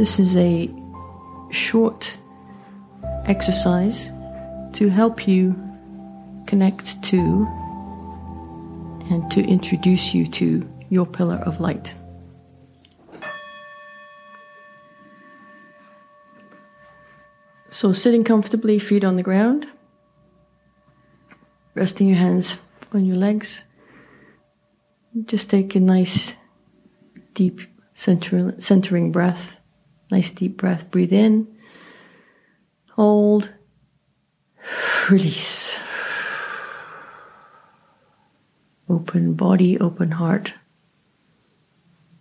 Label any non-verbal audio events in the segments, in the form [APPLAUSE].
This is a short exercise to help you connect to and to introduce you to your pillar of light. So, sitting comfortably, feet on the ground, resting your hands on your legs. Just take a nice, deep, centering breath. Nice, deep breath. Breathe in, hold, release. Open body, open heart.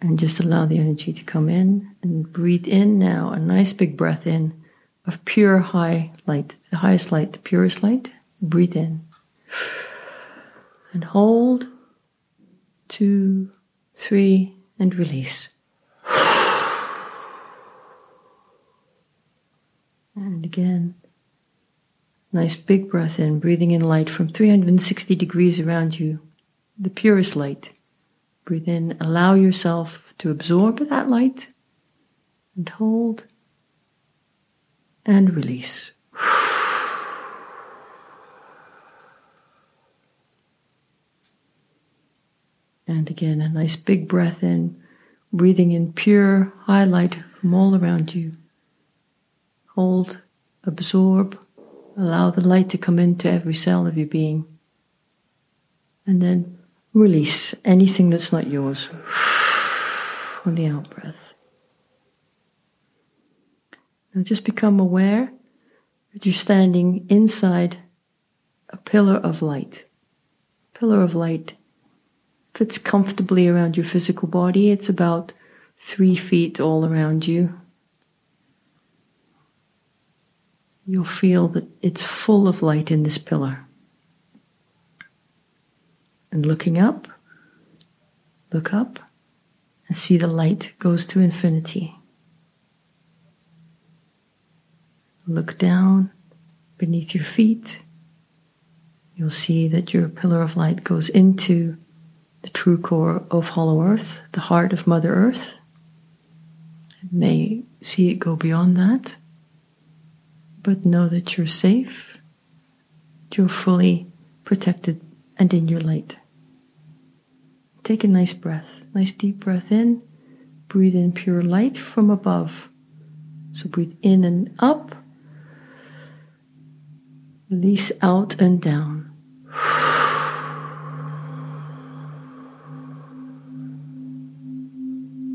And just allow the energy to come in and breathe in now. A nice big breath in of pure high light, the highest light, the purest light. Breathe in. And hold. Two, three, and release. And again, nice big breath in, breathing in light from 360 degrees around you, the purest light. Breathe in, allow yourself to absorb that light and hold and release. And again, a nice big breath in, breathing in pure high light from all around you. Hold, absorb, allow the light to come into every cell of your being. And then release anything that's not yours [SIGHS] on the out breath. Now just become aware that you're standing inside a pillar of light. Pillar of light fits comfortably around your physical body. It's about three feet all around you. You'll feel that it's full of light in this pillar. And looking up, look up and see the light goes to infinity. Look down beneath your feet. You'll see that your pillar of light goes into the true core of Hollow Earth, the heart of Mother Earth. May see it go beyond that, but know that you're safe, you're fully protected and in your light. Take a nice breath, nice deep breath in. Breathe in pure light from above. So breathe in and up Release out and down.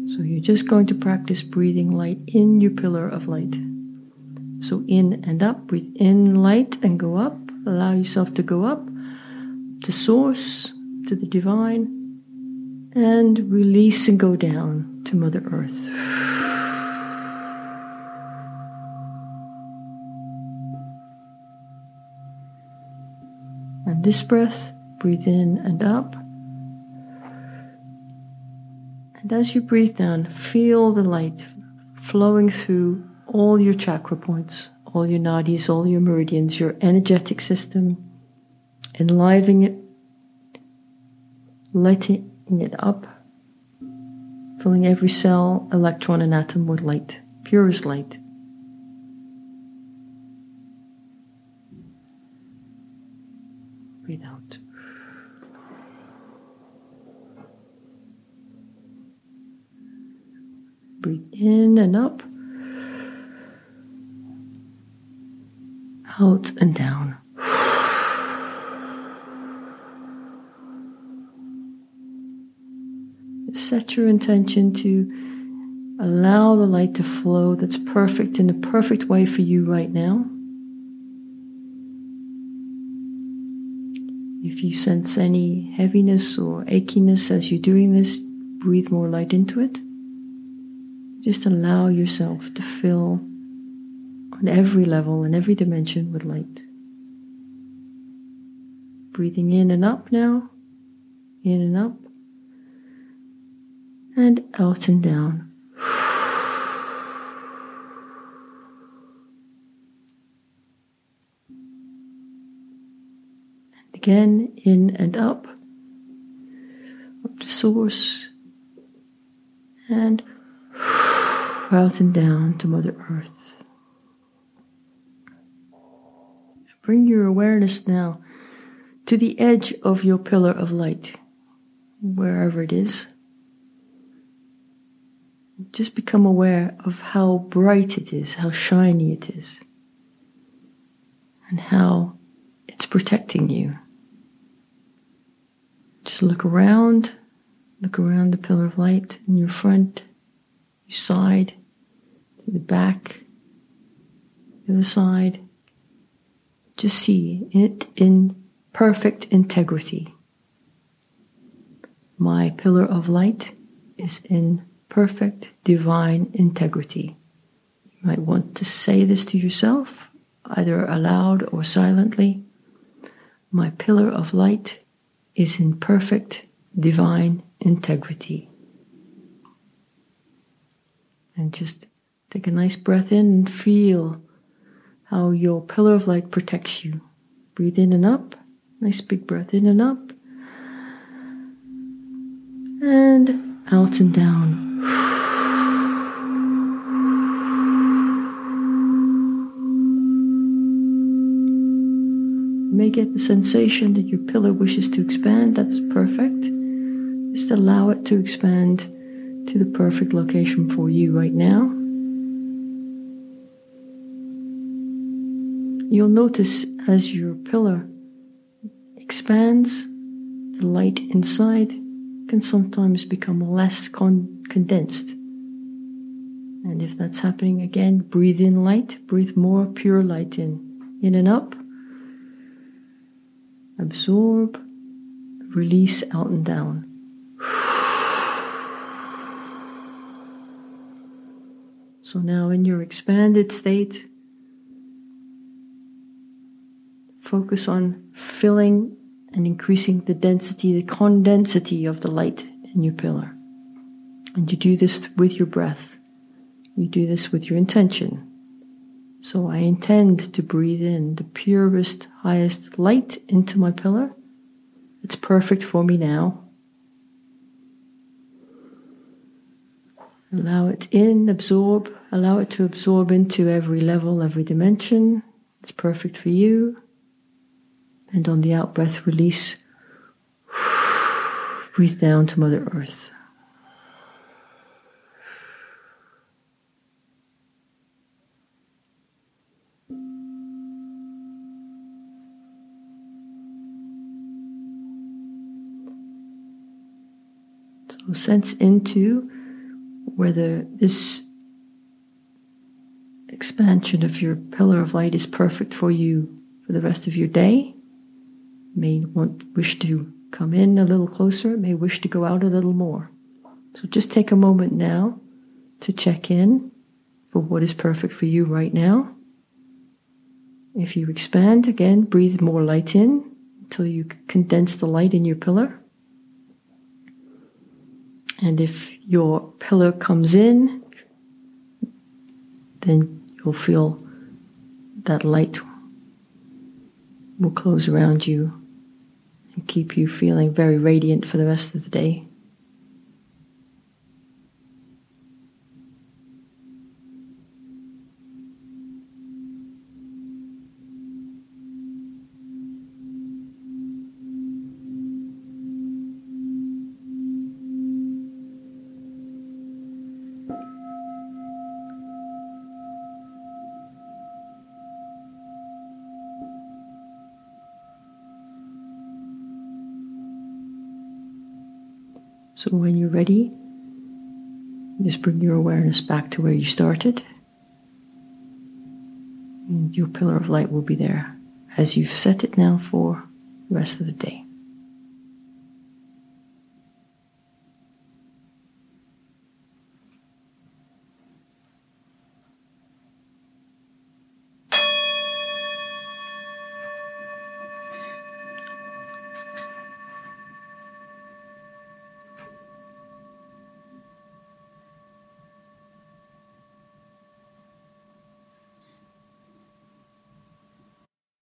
So you're just going to practice breathing light in your pillar of light. So in and up, breathe in light and go up. Allow yourself to go up to source, to the divine, and release and go down to Mother Earth. And this breath, breathe in and up. And as you breathe down, feel the light flowing through all your chakra points, all your nadis, all your meridians, your energetic system, enlivening it, lighting it up, filling every cell, electron, and atom with light, purest light. Breathe out. Breathe in and up, out and down. Set your intention to allow the light to flow that's perfect in the perfect way for you right now. If you sense any heaviness or achiness as you're doing this, breathe more light into it. Just allow yourself to fill on every level and every dimension with light. Breathing in and up now, in and up, and out and down. And Again, in and up, up to source, and out and down to Mother Earth. Bring your awareness now to the edge of your pillar of light, wherever it is. Just become aware of how bright it is, how shiny it is, and how it's protecting you. Just look around, look around the pillar of light in your front, your side, the back, the other side. Just see it in perfect integrity. My pillar of light is in perfect divine integrity. You might want to say this to yourself, either aloud or silently. My pillar of light is in perfect divine integrity. And just take a nice breath in and feel how your pillar of light protects you. Breathe in and up. Nice big breath in and up. And out and down. You may get the sensation that your pillar wishes to expand. That's perfect. Just allow it to expand to the perfect location for you right now. You'll notice as your pillar expands, the light inside can sometimes become less con- condensed. And if that's happening again, breathe in light, breathe more pure light in. In and up. Absorb, release out and down. So now, in your expanded state, focus on filling and increasing the density, the condensity of the light in your pillar. And you do this with your breath. You do this with your intention. So I intend to breathe in the purest, highest light into my pillar. It's perfect for me now. Allow it in, absorb, allow it to absorb into every level, every dimension. It's perfect for you. And on the out breath, release. [SIGHS] Breathe down to Mother Earth. So sense into whether this expansion of your pillar of light is perfect for you for the rest of your day may want wish to come in a little closer, may wish to go out a little more. So just take a moment now to check in for what is perfect for you right now. If you expand again, breathe more light in until you condense the light in your pillar. And if your pillar comes in, then you'll feel that light will close around you and keep you feeling very radiant for the rest of the day. So when you're ready, just bring your awareness back to where you started. And your pillar of light will be there as you've set it now for the rest of the day.